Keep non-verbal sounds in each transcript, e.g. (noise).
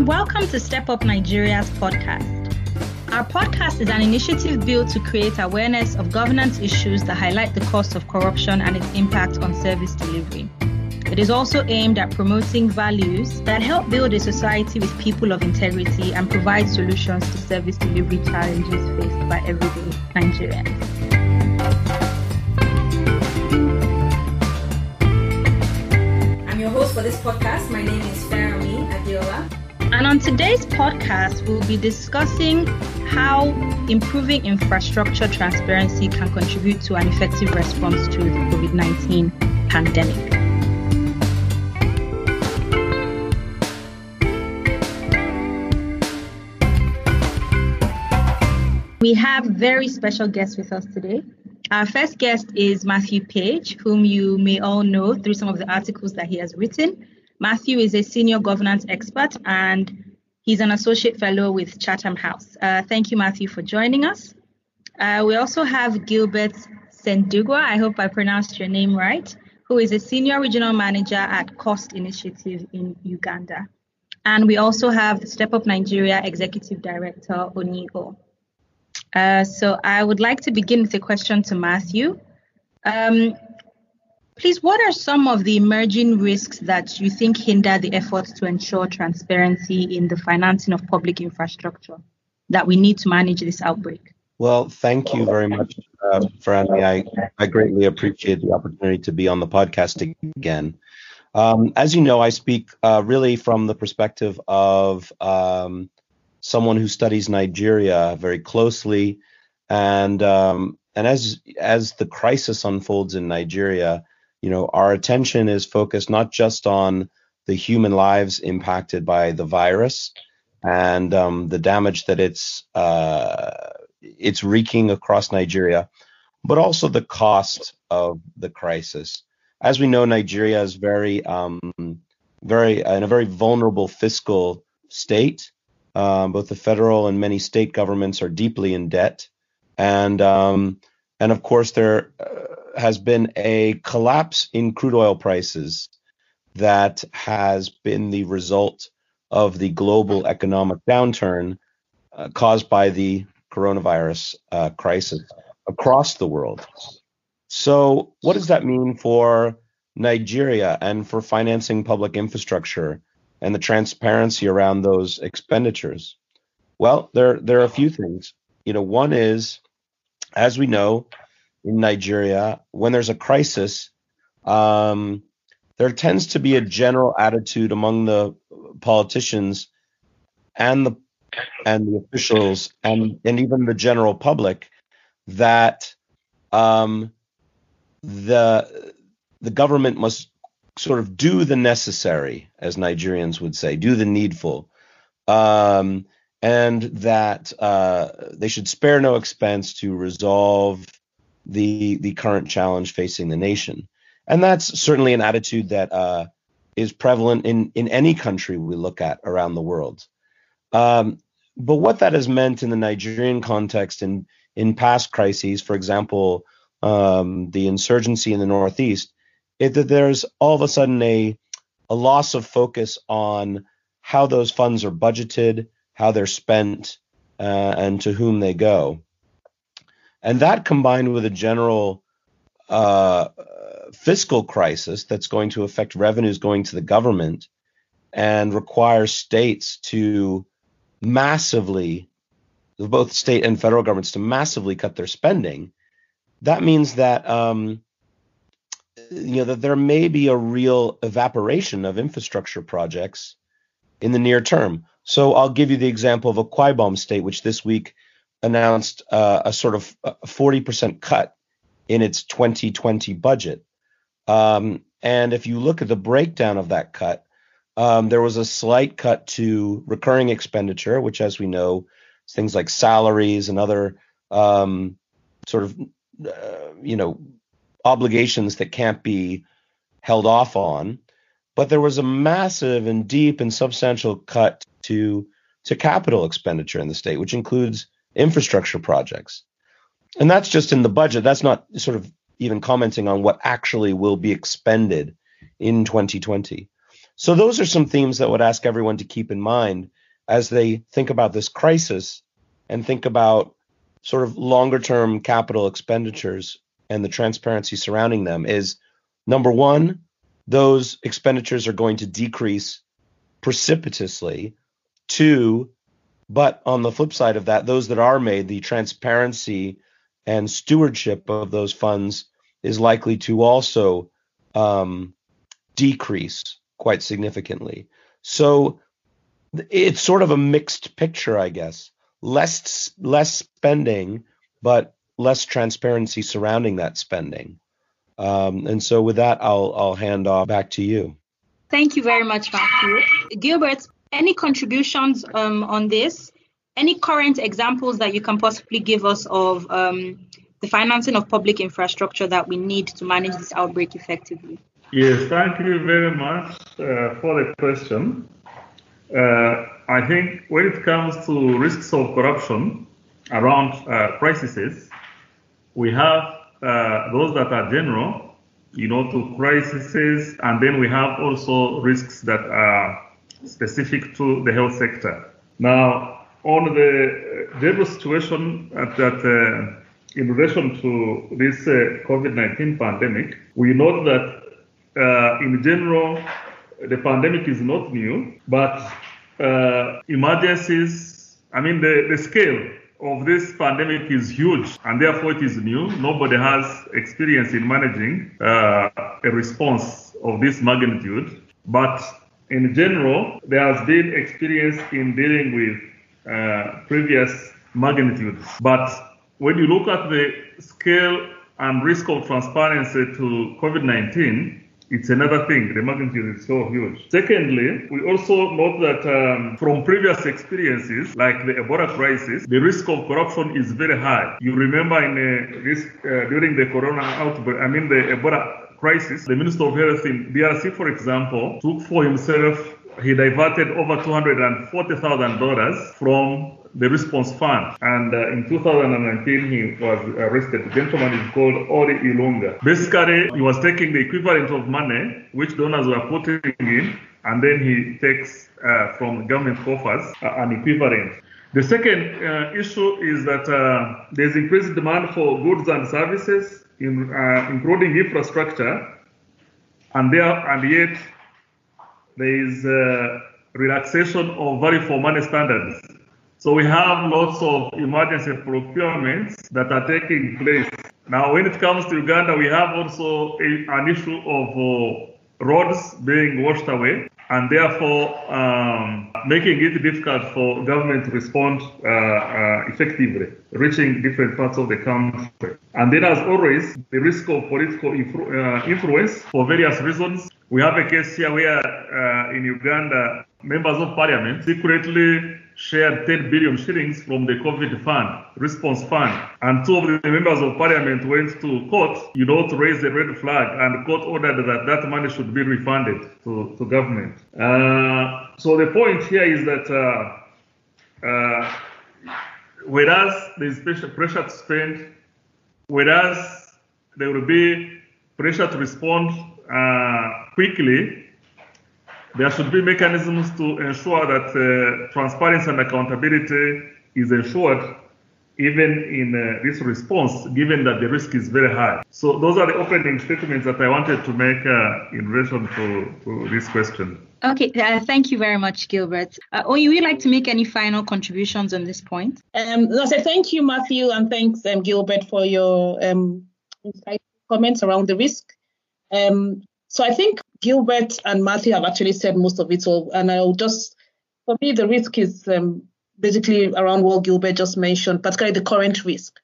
and welcome to Step Up Nigeria's podcast. Our podcast is an initiative built to create awareness of governance issues that highlight the cost of corruption and its impact on service delivery. It is also aimed at promoting values that help build a society with people of integrity and provide solutions to service delivery challenges faced by everyday Nigerians. I'm your host for this podcast. My name is Farami Adiola. And on today's podcast, we'll be discussing how improving infrastructure transparency can contribute to an effective response to the COVID 19 pandemic. We have very special guests with us today. Our first guest is Matthew Page, whom you may all know through some of the articles that he has written. Matthew is a senior governance expert and he's an associate fellow with Chatham House. Uh, thank you, Matthew, for joining us. Uh, we also have Gilbert Sendugwa, I hope I pronounced your name right, who is a senior regional manager at Cost Initiative in Uganda. And we also have Step Up Nigeria Executive Director Oyin. Uh, so I would like to begin with a question to Matthew. Um, Please, what are some of the emerging risks that you think hinder the efforts to ensure transparency in the financing of public infrastructure that we need to manage this outbreak? Well, thank you very much, uh. I, I greatly appreciate the opportunity to be on the podcast again. Um, as you know, I speak uh, really from the perspective of um, someone who studies Nigeria very closely, and um, and as as the crisis unfolds in Nigeria, you know, our attention is focused not just on the human lives impacted by the virus and um, the damage that it's uh, it's wreaking across Nigeria, but also the cost of the crisis. As we know, Nigeria is very um, very in a very vulnerable fiscal state. Um, both the federal and many state governments are deeply in debt, and um, and of course there uh, has been a collapse in crude oil prices that has been the result of the global economic downturn uh, caused by the coronavirus uh, crisis across the world. So, what does that mean for Nigeria and for financing public infrastructure and the transparency around those expenditures? Well, there there are a few things. You know, one is, as we know, in Nigeria, when there's a crisis, um, there tends to be a general attitude among the politicians and the and the officials and and even the general public that um, the the government must sort of do the necessary, as Nigerians would say, do the needful, um, and that uh, they should spare no expense to resolve the the current challenge facing the nation. And that's certainly an attitude that uh, is prevalent in in any country we look at around the world. Um, but what that has meant in the Nigerian context in in past crises, for example, um, the insurgency in the Northeast, is that there's all of a sudden a a loss of focus on how those funds are budgeted, how they're spent, uh, and to whom they go. And that combined with a general uh, fiscal crisis that's going to affect revenues going to the government and require states to massively, both state and federal governments, to massively cut their spending. That means that um, you know that there may be a real evaporation of infrastructure projects in the near term. So I'll give you the example of Akwa Ibom State, which this week announced uh, a sort of 40% cut in its 2020 budget. Um, and if you look at the breakdown of that cut, um, there was a slight cut to recurring expenditure, which, as we know, things like salaries and other um, sort of, uh, you know, obligations that can't be held off on. But there was a massive and deep and substantial cut to to capital expenditure in the state, which includes infrastructure projects. And that's just in the budget. That's not sort of even commenting on what actually will be expended in 2020. So those are some themes that would ask everyone to keep in mind as they think about this crisis and think about sort of longer term capital expenditures and the transparency surrounding them is number one, those expenditures are going to decrease precipitously. Two, but on the flip side of that, those that are made, the transparency and stewardship of those funds is likely to also um, decrease quite significantly. So it's sort of a mixed picture, I guess. Less less spending, but less transparency surrounding that spending. Um, and so with that, I'll I'll hand off back to you. Thank you very much, Matthew. Gilbert, any contributions um, on this? Any current examples that you can possibly give us of um, the financing of public infrastructure that we need to manage this outbreak effectively? Yes, thank you very much uh, for the question. Uh, I think when it comes to risks of corruption around uh, crises, we have uh, those that are general, you know, to crises, and then we have also risks that are specific to the health sector. Now, on the general situation that uh, in relation to this uh, COVID-19 pandemic, we know that uh, in general, the pandemic is not new, but uh, emergencies, I mean, the, the scale of this pandemic is huge and therefore it is new. Nobody has experience in managing uh, a response of this magnitude. But in general, there has been experience in dealing with uh, previous magnitudes. But when you look at the scale and risk of transparency to COVID 19, it's another thing. The magnitude is so huge. Secondly, we also note that um, from previous experiences, like the Ebola crisis, the risk of corruption is very high. You remember in uh, this, uh, during the corona outbreak, I mean the Ebola crisis, the Minister of Health in DRC, for example, took for himself he diverted over $240,000 from the response fund. And uh, in 2019, he was arrested. The gentleman is called Oly Ilunga. Basically, he was taking the equivalent of money which donors were putting in, and then he takes uh, from government coffers uh, an equivalent. The second uh, issue is that uh, there's increased demand for goods and services, in, uh, including infrastructure, and there and yet there is relaxation of value for money standards. So we have lots of emergency procurements that are taking place. Now, when it comes to Uganda, we have also a, an issue of uh, roads being washed away and therefore um, making it difficult for government to respond uh, uh, effectively, reaching different parts of the country. And then, as always, the risk of political influ- uh, influence for various reasons. We have a case here where uh, in Uganda, members of parliament secretly shared 10 billion shillings from the COVID fund, response fund. And two of the members of parliament went to court, you know, to raise the red flag, and court ordered that that money should be refunded to, to government. Uh, so the point here is that uh, uh, whereas there's pressure to spend, whereas there will be pressure to respond uh, quickly, there should be mechanisms to ensure that uh, transparency and accountability is ensured even in uh, this response, given that the risk is very high. So those are the opening statements that I wanted to make uh, in relation to, to, this question. Okay, uh, thank you very much, Gilbert. Uh, would you like to make any final contributions on this point? Um, no, so thank you, Matthew, and thanks, um, Gilbert, for your um, insightful comments around the risk. Um, so I think Gilbert and Matthew have actually said most of it all, and I'll just, for me, the risk is um, basically around what Gilbert just mentioned, particularly the current risk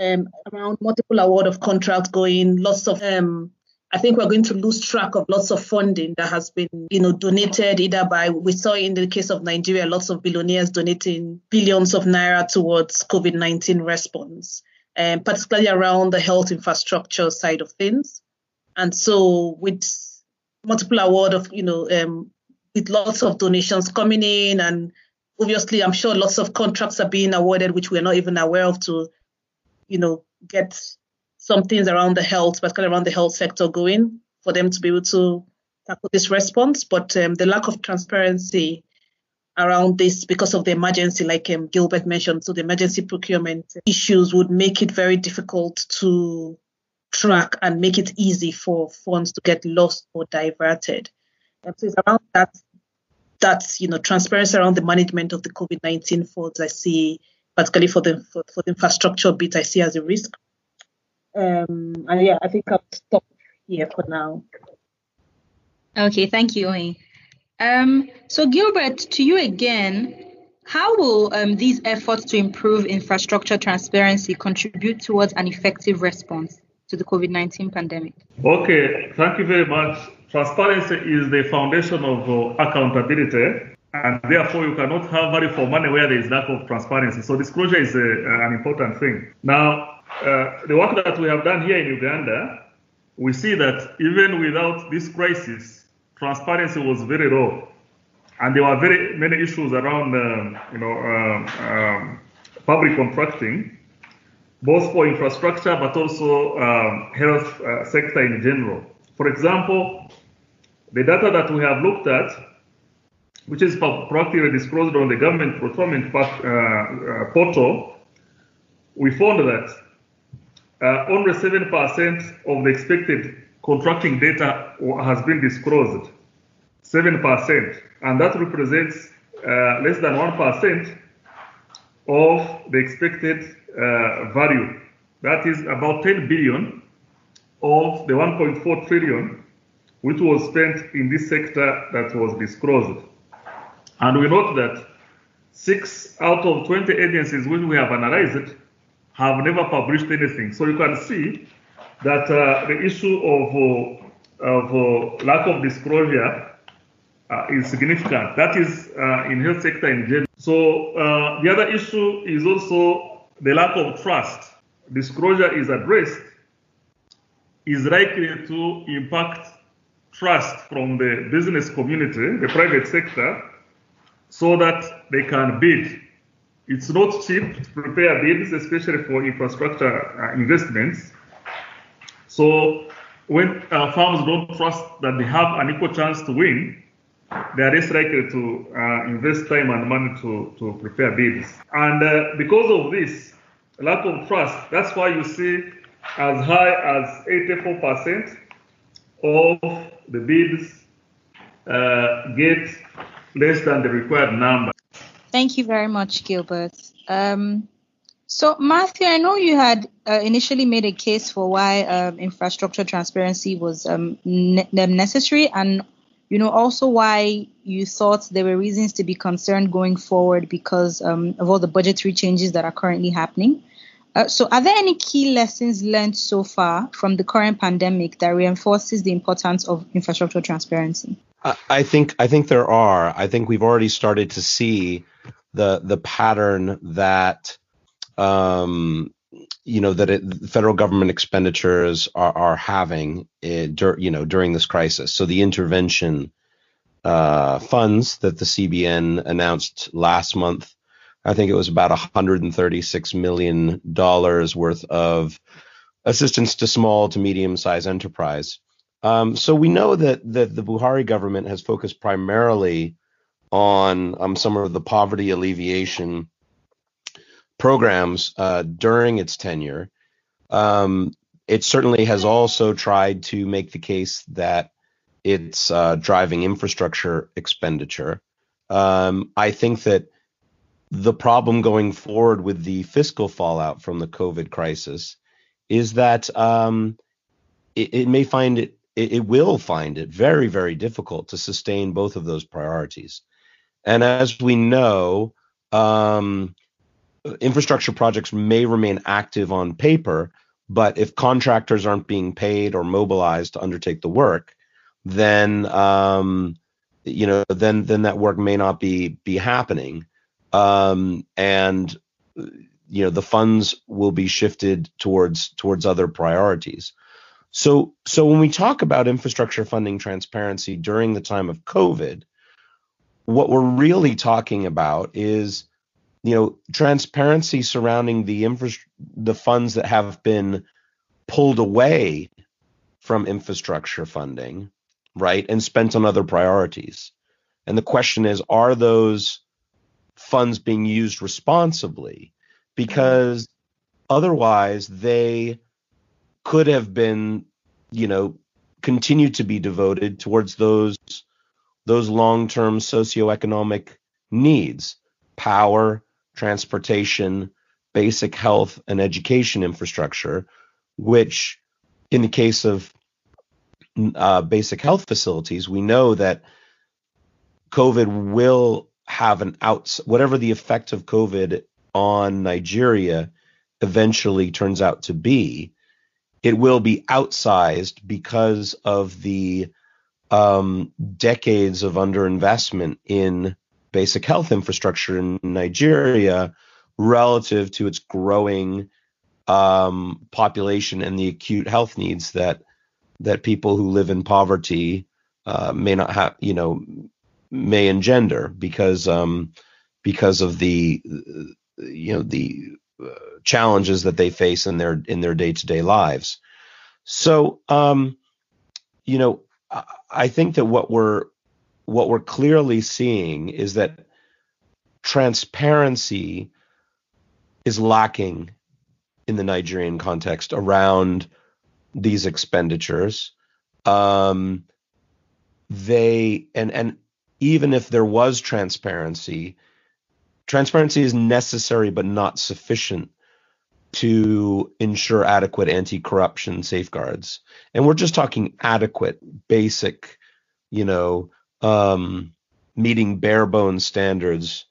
um, around multiple award of contracts going, lots of um, I think we're going to lose track of lots of funding that has been, you know, donated either by we saw in the case of Nigeria, lots of billionaires donating billions of naira towards COVID-19 response, and um, particularly around the health infrastructure side of things. And so with multiple award of, you know, um, with lots of donations coming in. And obviously I'm sure lots of contracts are being awarded which we're not even aware of to, you know, get some things around the health, particularly around the health sector going for them to be able to tackle this response, but um, the lack of transparency around this because of the emergency, like um, Gilbert mentioned, so the emergency procurement issues would make it very difficult to track and make it easy for funds to get lost or diverted. And so it's around that that's you know transparency around the management of the COVID-19 funds I see, particularly for the for, for the infrastructure bit, I see as a risk. Um, and yeah, I think I'll stop here for now. Okay, thank you. Um, so Gilbert, to you again. How will um, these efforts to improve infrastructure transparency contribute towards an effective response to the COVID 19 pandemic? Okay, thank you very much. Transparency is the foundation of uh, accountability, and therefore you cannot have value for money where there is lack of transparency. So disclosure is uh, an important thing. Now, uh, the work that we have done here in Uganda, we see that even without this crisis, transparency was very low, and there were very many issues around, um, you know, um, um, public contracting, both for infrastructure but also um, health uh, sector in general. For example, the data that we have looked at, which is proactively disclosed on the government procurement uh, uh, portal, we found that uh, only 7% of the expected contracting data has been disclosed, 7%, and that represents uh, less than 1% of the expected value. That is about 10 billion of the 1.4 trillion which was spent in this sector that was disclosed. And we note that six out of 20 agencies which we have analyzed have never published anything. So you can see that uh, the issue of, uh, of uh, lack of disclosure uh, is significant. That is uh, in health sector in general. So uh, the other issue is also the lack of trust. Disclosure is addressed is likely to impact trust from the business community, the private sector, so that they can bid. It's not cheap to prepare bids, especially for infrastructure investments. So when uh, farms don't trust that they have an equal chance to win, they are less likely to uh, invest time and money to, to prepare bids. And uh, because of this lack of trust, that's why you see as high as 84% of the bids uh, get less than the required number. Thank you very much, Gilbert. Um, so, Matthew, I know you had uh, initially made a case for why um, infrastructure transparency was um, ne- necessary, and you know also why you thought there were reasons to be concerned going forward because um, of all the budgetary changes that are currently happening. Uh, so, are there any key lessons learned so far from the current pandemic that reinforces the importance of infrastructure transparency? I think I think there are. I think we've already started to see the the pattern that um, you know that it, federal government expenditures are, are having it, dur- you know during this crisis. So the intervention uh, funds that the CBN announced last month, I think it was about 136 million dollars worth of assistance to small to medium sized enterprise. Um, so we know that that the Buhari government has focused primarily on um, some of the poverty alleviation programs uh, during its tenure. Um, it certainly has also tried to make the case that it's uh, driving infrastructure expenditure. Um, I think that the problem going forward with the fiscal fallout from the COVID crisis is that um, it, it, may find it, it, will find it very, very difficult to sustain both of those priorities. And as we know, um, infrastructure projects may remain active on paper, but if contractors aren't being paid or mobilized to undertake the work, then um, you know then then that work may not be be happening, um, and you know the funds will be shifted towards towards other priorities. So so when we talk about infrastructure funding transparency during the time of COVID, what we're really talking about is you know, transparency surrounding the infra- the funds that have been pulled away from infrastructure funding right, and spent on other priorities. And the question is, are those funds being used responsibly? Because otherwise, they could have been, you know, continued to be devoted towards those those long-term socioeconomic needs, power, transportation, basic health and education infrastructure, which in the case of uh, basic health facilities, we know that COVID will have an out, whatever the effect of COVID on Nigeria eventually turns out to be, it will be outsized because of the um, decades of underinvestment in basic health infrastructure in Nigeria relative to its growing um, population and the acute health needs that that people who live in poverty uh, may not have, you know, may engender because um, because of the you know the uh, challenges that they face in their in their day to day lives. So um, you know, I think that what we're what we're clearly seeing is that transparency is lacking in the Nigerian context around these expenditures. Um, they and and even if there was transparency, transparency is necessary but not sufficient to ensure adequate anti-corruption safeguards. And we're just talking adequate, basic, you know, um, meeting bare bones standards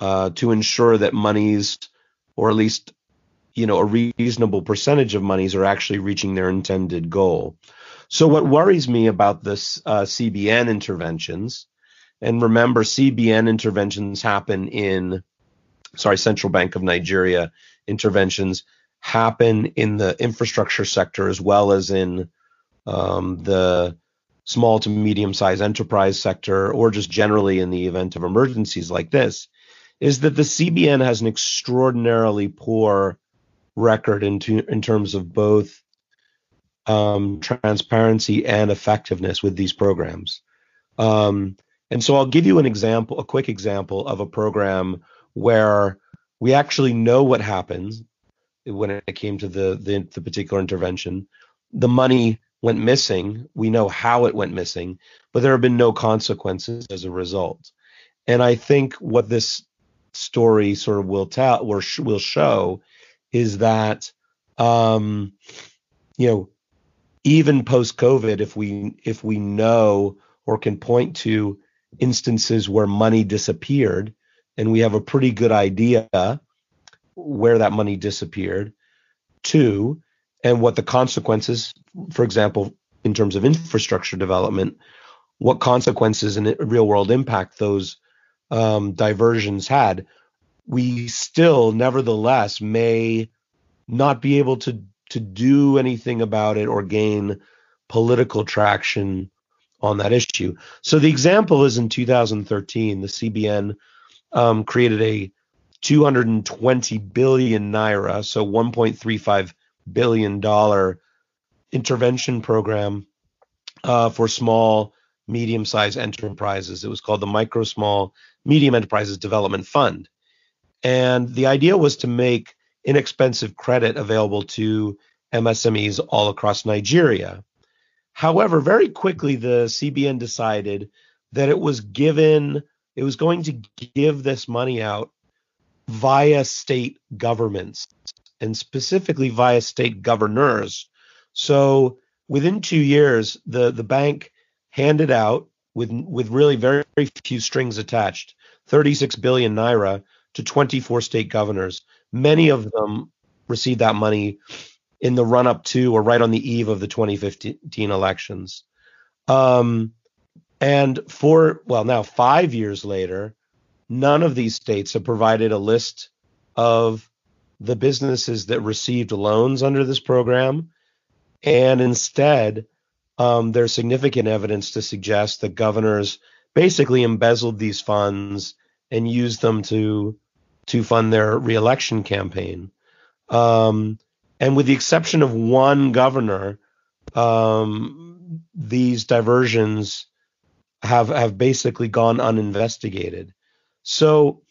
uh, to ensure that monies, or at least you know a reasonable percentage of monies are actually reaching their intended goal. So what worries me about this uh, CBN interventions, and remember CBN interventions happen in, sorry, Central Bank of Nigeria interventions happen in the infrastructure sector as well as in um, the small to medium sized enterprise sector or just generally in the event of emergencies like this is that the CBN has an extraordinarily poor record in, to, in terms of both um, transparency and effectiveness with these programs. Um, and so I'll give you an example, a quick example of a program where we actually know what happens when it came to the, the, the particular intervention. The money went missing. We know how it went missing, but there have been no consequences as a result. And I think what this story sort of will tell or sh- will show is that um, you know even post COVID, if we if we know or can point to instances where money disappeared, and we have a pretty good idea where that money disappeared, two, and what the consequences, for example, in terms of infrastructure development, what consequences and real world impact those um, diversions had we still nevertheless may not be able to to do anything about it or gain political traction on that issue. So the example is in 2013, the CBN um, created a 220 billion naira, so 1.35 billion dollar intervention program uh, for small, medium-sized enterprises. It was called the Micro Small Medium Enterprises Development Fund. And the idea was to make inexpensive credit available to MSMEs all across Nigeria. However, very quickly the CBN decided that it was given it was going to give this money out via state governments and specifically via state governors. So within 2 years the the bank handed out with with really very, very few strings attached 36 billion naira to 24 state governors. Many of them received that money in the run up to or right on the eve of the 2015 elections. Um, and for, well, now five years later, none of these states have provided a list of the businesses that received loans under this program. And instead, um, there's significant evidence to suggest that governors basically embezzled these funds and used them to to fund their reelection campaign. Um, and with the exception of one governor, um, these diversions have have basically gone uninvestigated. So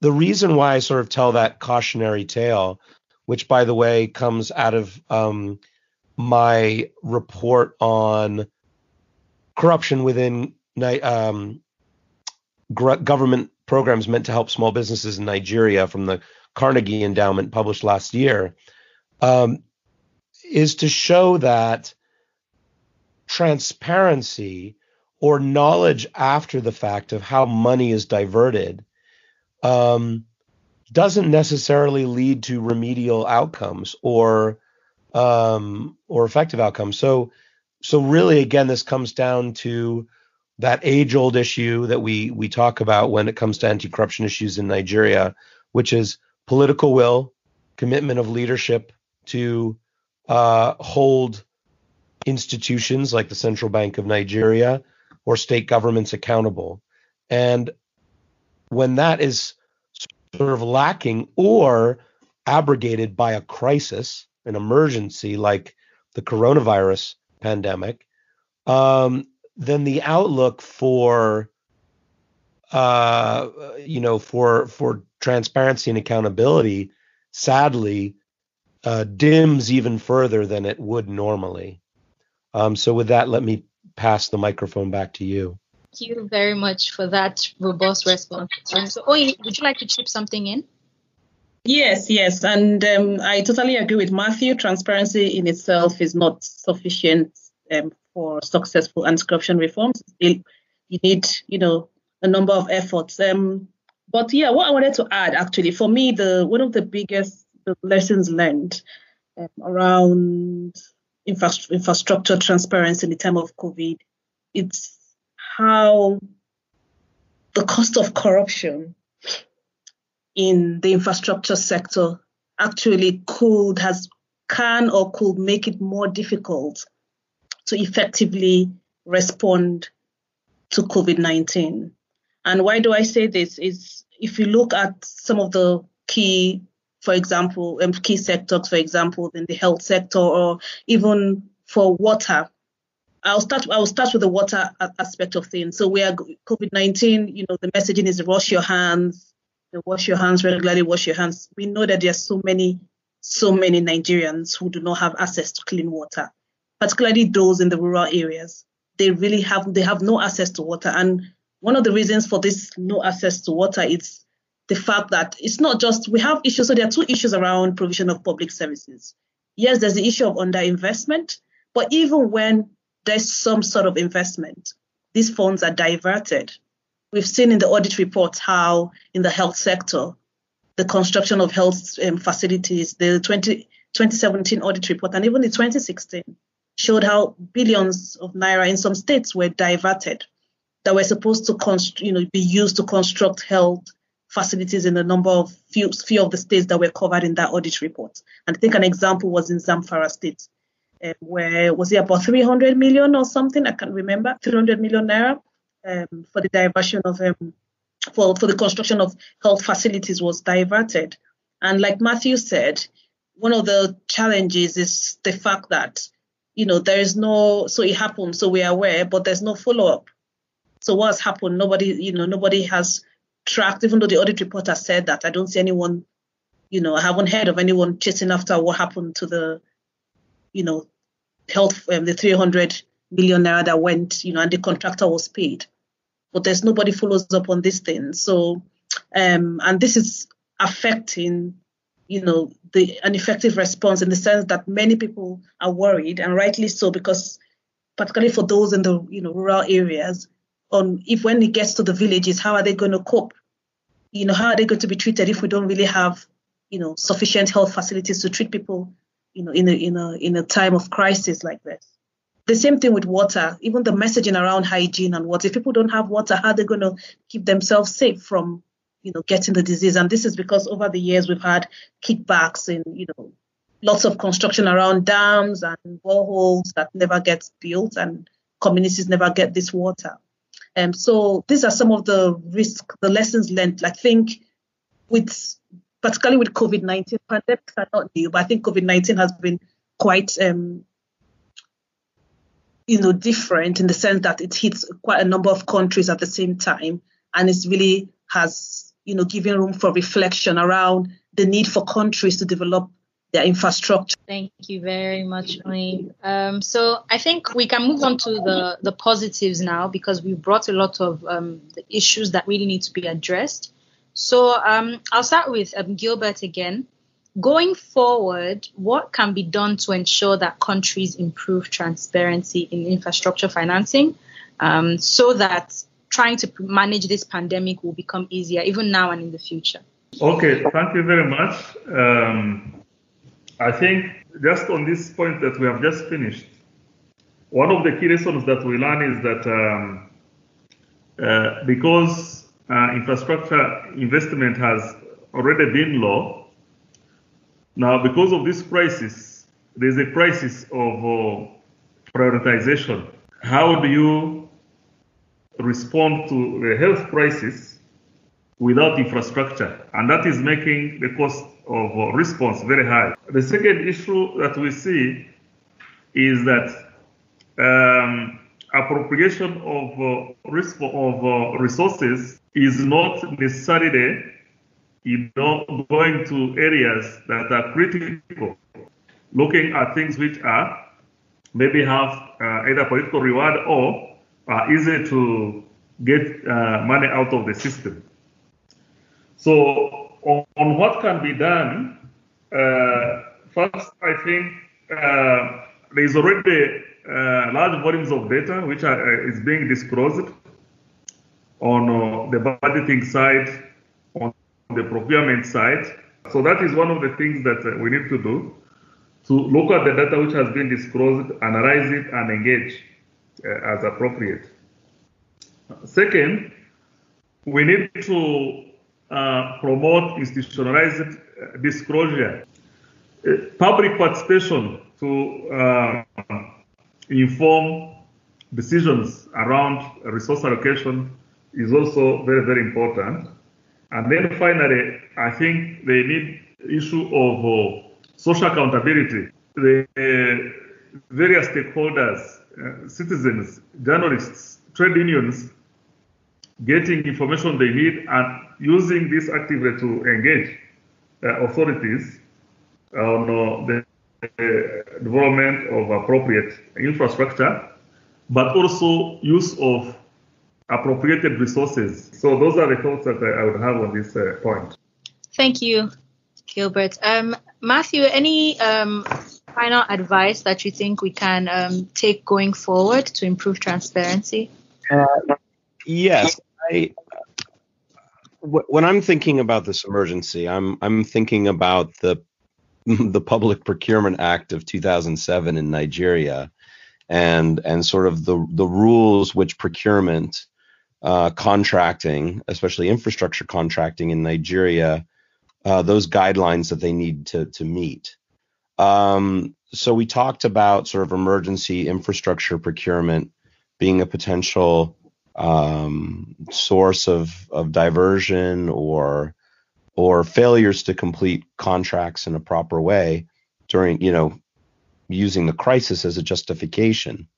the reason why I sort of tell that cautionary tale, which by the way comes out of um, my report on corruption within um, government programs meant to help small businesses in Nigeria from the Carnegie Endowment published last year, um, is to show that transparency or knowledge after the fact of how money is diverted um, doesn't necessarily lead to remedial outcomes or um, or effective outcomes. So so really again this comes down to that age old issue that we we talk about when it comes to anti corruption issues in Nigeria, which is political will, commitment of leadership to uh, hold institutions like the Central Bank of Nigeria or state governments accountable. And when that is sort of lacking or abrogated by a crisis, an emergency like the coronavirus pandemic, um, then the outlook for uh, you know for for transparency and accountability sadly uh, dims even further than it would normally. Um, so with that, let me pass the microphone back to you. Thank you very much for that robust response. So, Oyin, would you like to chip something in? Yes, yes, and um, I totally agree with Matthew. Transparency in itself is not sufficient um, for successful anti-corruption reforms. you need, you know, a number of efforts. Um, but yeah, what I wanted to add actually, for me, the one of the biggest lessons learned um, around infra- infrastructure transparency in the time of COVID, it's how the cost of corruption in the infrastructure sector actually could has can or could make it more difficult to effectively respond to COVID 19. And why do I say this? Is if you look at some of the key, for example, um, key sectors, for example, in the health sector or even for water. I'll start. I will start with the water aspect of things. So we are COVID nineteen. You know, the messaging is wash your hands, wash your hands regularly, wash your hands. We know that there are so many, so many Nigerians who do not have access to clean water particularly those in the rural areas. They really have they have no access to water. And one of the reasons for this no access to water is the fact that it's not just we have issues. So there are two issues around provision of public services. Yes, there's the issue of underinvestment, but even when there's some sort of investment, these funds are diverted. We've seen in the audit reports how in the health sector, the construction of health um, facilities, the 20, 2017 audit report, and even the 2016 showed how billions of naira in some states were diverted that were supposed to const- you know, be used to construct health facilities in a number of few, few of the states that were covered in that audit report. And I think an example was in Zamfara State, uh, where was it about 300 million or something? I can't remember, 300 million naira um, for the diversion of um, for for the construction of health facilities was diverted. And like Matthew said, one of the challenges is the fact that you know, there is no, so it happened, so we're aware, but there's no follow up. So what's happened? Nobody, you know, nobody has tracked, even though the audit reporter said that. I don't see anyone, you know, I haven't heard of anyone chasing after what happened to the, you know, health, um, the 300 million naira that went, you know, and the contractor was paid. But there's nobody follows up on this thing. So, um, and this is affecting you know, the an effective response in the sense that many people are worried, and rightly so, because particularly for those in the you know rural areas, on if when it gets to the villages, how are they going to cope? You know, how are they going to be treated if we don't really have you know sufficient health facilities to treat people, you know, in a in a in a time of crisis like this? The same thing with water, even the messaging around hygiene and water. If people don't have water, how are they going to keep themselves safe from you know, getting the disease. And this is because over the years we've had kickbacks in, you know, lots of construction around dams and boreholes that never gets built and communities never get this water. And um, so these are some of the risk, the lessons learned. I think with particularly with COVID-19, pandemics are not new, but I think COVID-19 has been quite um, you know, different in the sense that it hits quite a number of countries at the same time, and it really has, you know, given room for reflection around the need for countries to develop their infrastructure. Thank you very much, Oyin. Um, so I think we can move on to the, the positives now because we brought a lot of um, the issues that really need to be addressed. So um, I'll start with um, Gilbert again. Going forward, what can be done to ensure that countries improve transparency in infrastructure financing um, so that trying to manage this pandemic will become easier, even now and in the future? Okay, thank you very much. Um, I think just on this point that we have just finished, one of the key lessons that we learn is that um, uh, because uh, infrastructure investment has already been low, now because of this crisis, there's a crisis of uh, prioritization. How do you respond to the health crisis without infrastructure? And that is making the cost of uh, response very high. The second issue that we see is that um, appropriation of, uh, of uh, resources is not necessarily you know, going to areas that are critical, looking at things which are maybe have uh, either political reward or are easy to get uh, money out of the system. So on, on what can be done, uh, first, I think uh, there is already uh, large volumes of data which are, is being disclosed on the budgeting side, on the procurement side. So that is one of the things that we need to do to look at the data which has been disclosed, analyze it, and engage uh, as appropriate. Second, we need to uh, promote institutionalized uh, disclosure, uh, public participation to inform decisions around resource allocation is also very, very important. And then finally, I think they need issue of uh, social accountability. The uh, various stakeholders, uh, citizens, journalists, trade unions, getting information they need and using this actively to engage uh, authorities on uh, the development of appropriate infrastructure, but also use of appropriated resources. So those are the thoughts that I would have on this uh, point. Thank you, Gilbert. Um, Matthew, any um, final advice that you think we can um, take going forward to improve transparency? Uh, yes, I when I'm thinking about this emergency, I'm I'm thinking about the (laughs) the Public Procurement Act of 2007 in Nigeria, and and sort of the the rules which procurement uh, contracting, especially infrastructure contracting in Nigeria, uh, those guidelines that they need to to meet. Um, so we talked about sort of emergency infrastructure procurement being a potential um, source of of diversion or or failures to complete contracts in a proper way during you know using the crisis as a justification.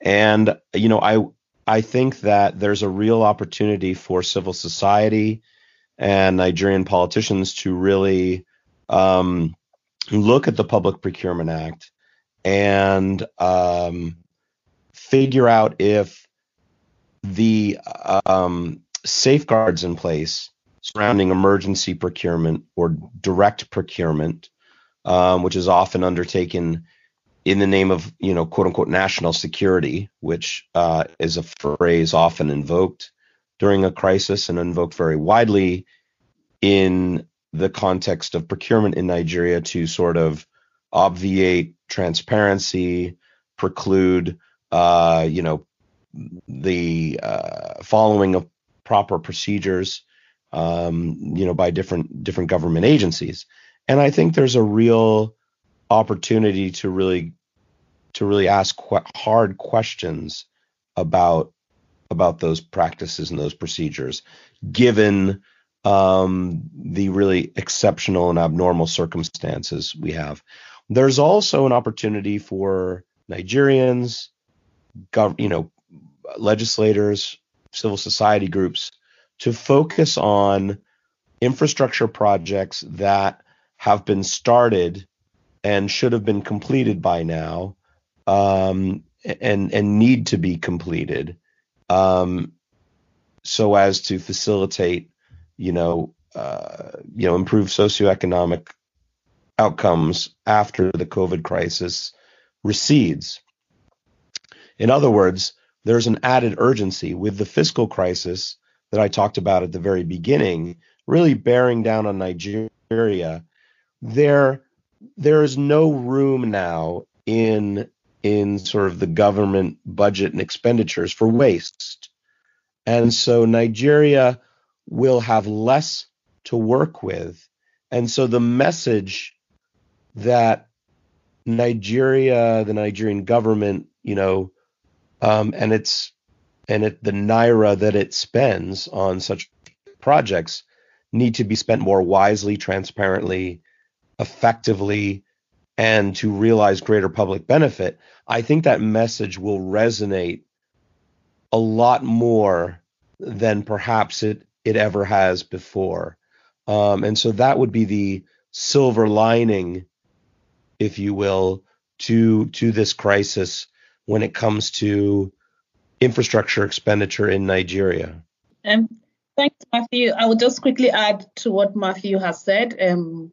And you know i i think that there's a real opportunity for civil society and nigerian politicians to really um, look at the public procurement act and um, figure out if the um, safeguards in place surrounding emergency procurement or direct procurement, um, which is often undertaken in the name of, you know, quote unquote, national security, which uh, is a phrase often invoked during a crisis and invoked very widely in the context of procurement in Nigeria to sort of obviate transparency, preclude, uh, you know, the uh, following of proper procedures, um, you know, by different different government agencies. And I think there's a real opportunity to really to really ask qu- hard questions about about those practices and those procedures, given um, the really exceptional and abnormal circumstances we have. There's also an opportunity for Nigerians, gov- you know, legislators, civil society groups to focus on infrastructure projects that have been started and should have been completed by now um, and and need to be completed um, so as to facilitate you know uh, you know improve socioeconomic outcomes after the covid crisis recedes. In other words there's an added urgency. With the fiscal crisis that I talked about at the very beginning really bearing down on Nigeria there there is no room now in in sort of the government budget and expenditures for waste. And so Nigeria will have less to work with. And so the message that Nigeria, the Nigerian government, you know, um, and it's and it the naira that it spends on such projects need to be spent more wisely, transparently, effectively and to realize greater public benefit, I think that message will resonate a lot more than perhaps it it ever has before. Um, and so that would be the silver lining, if you will, to to this crisis when it comes to infrastructure expenditure in Nigeria. Um, thanks, Matthew. I would just quickly add to what Matthew has said. Um,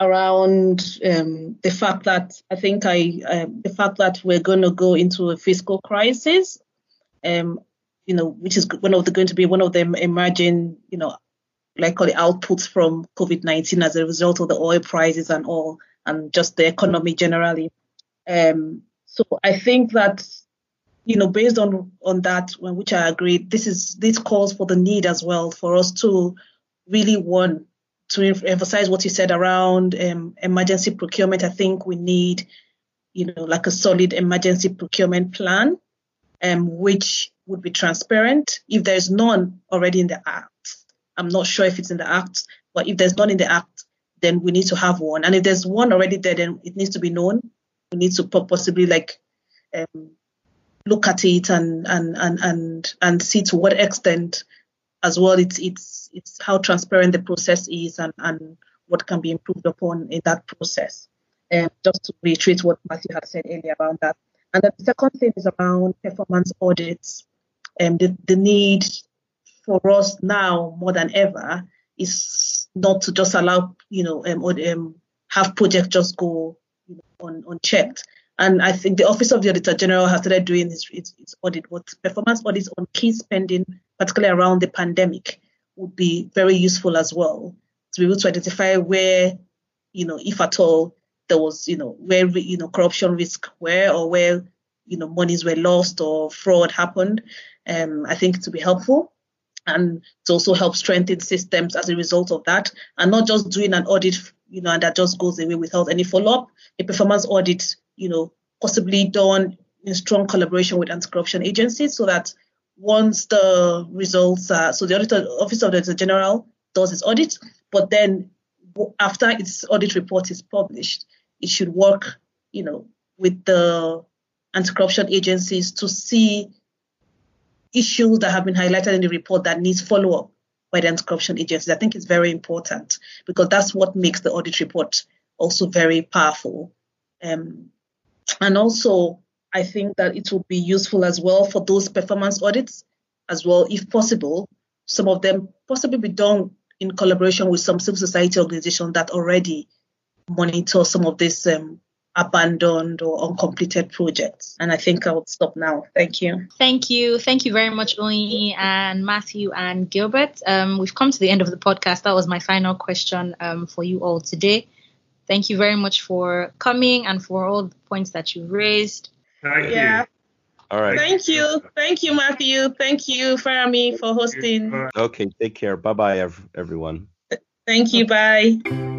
around um, the fact that I think I uh, the fact that we're going to go into a fiscal crisis, um, you know, which is one of the going to be one of the emerging, you know, like call it outputs from COVID-19 as a result of the oil prices and all, and just the economy generally. Um, so I think that you know, based on on that, which I agree, this is this calls for the need as well for us to really want to emphasize what you said around um, emergency procurement, I think we need, you know, like a solid emergency procurement plan, um, which would be transparent. If there's none already in the act, I'm not sure if it's in the act, but if there's none in the act, then we need to have one. And if there's one already there, then it needs to be known. We need to possibly like um, look at it and and and and and see to what extent as well it's it's it's how transparent the process is and, and what can be improved upon in that process. And just to reiterate what Matthew had said earlier around that. And the second thing is around performance audits. And the, the need for us now more than ever is not to just allow, you know, um, um, have projects just go you know, un, unchecked. And I think the Office of the Auditor General has started doing its, its, its audit, what performance audits on key spending, particularly around the pandemic, would be very useful as well to be able to identify where, you know, if at all there was, you know, where you know corruption risk were or where you know monies were lost or fraud happened. Um, I think to be helpful and to also help strengthen systems as a result of that, and not just doing an audit, you know, and that just goes away without any follow-up. A performance audit you know, possibly done in strong collaboration with anti-corruption agencies so that once the results are, so the auditor, Office of the Auditor General does its audit, but then after its audit report is published, it should work, you know, with the anti-corruption agencies to see issues that have been highlighted in the report that needs follow-up by the anti-corruption agencies. I think it's very important because that's what makes the audit report also very powerful. Um, and also, I think that it will be useful as well for those performance audits as well, if possible. Some of them possibly be done in collaboration with some civil society organizations that already monitor some of these um, abandoned or uncompleted projects. And I think I would stop now. Thank you. Thank you. Thank you very much, Oyin and Matthew and Gilbert. Um, we've come to the end of the podcast. That was my final question um, for you all today. Thank you very much for coming and for all the points that you've raised. Thank yeah. you. All right. Thank you. Thank you, Matthew. Thank you, Farami, for hosting. Okay. Take care. Bye bye, everyone. Thank you. Bye.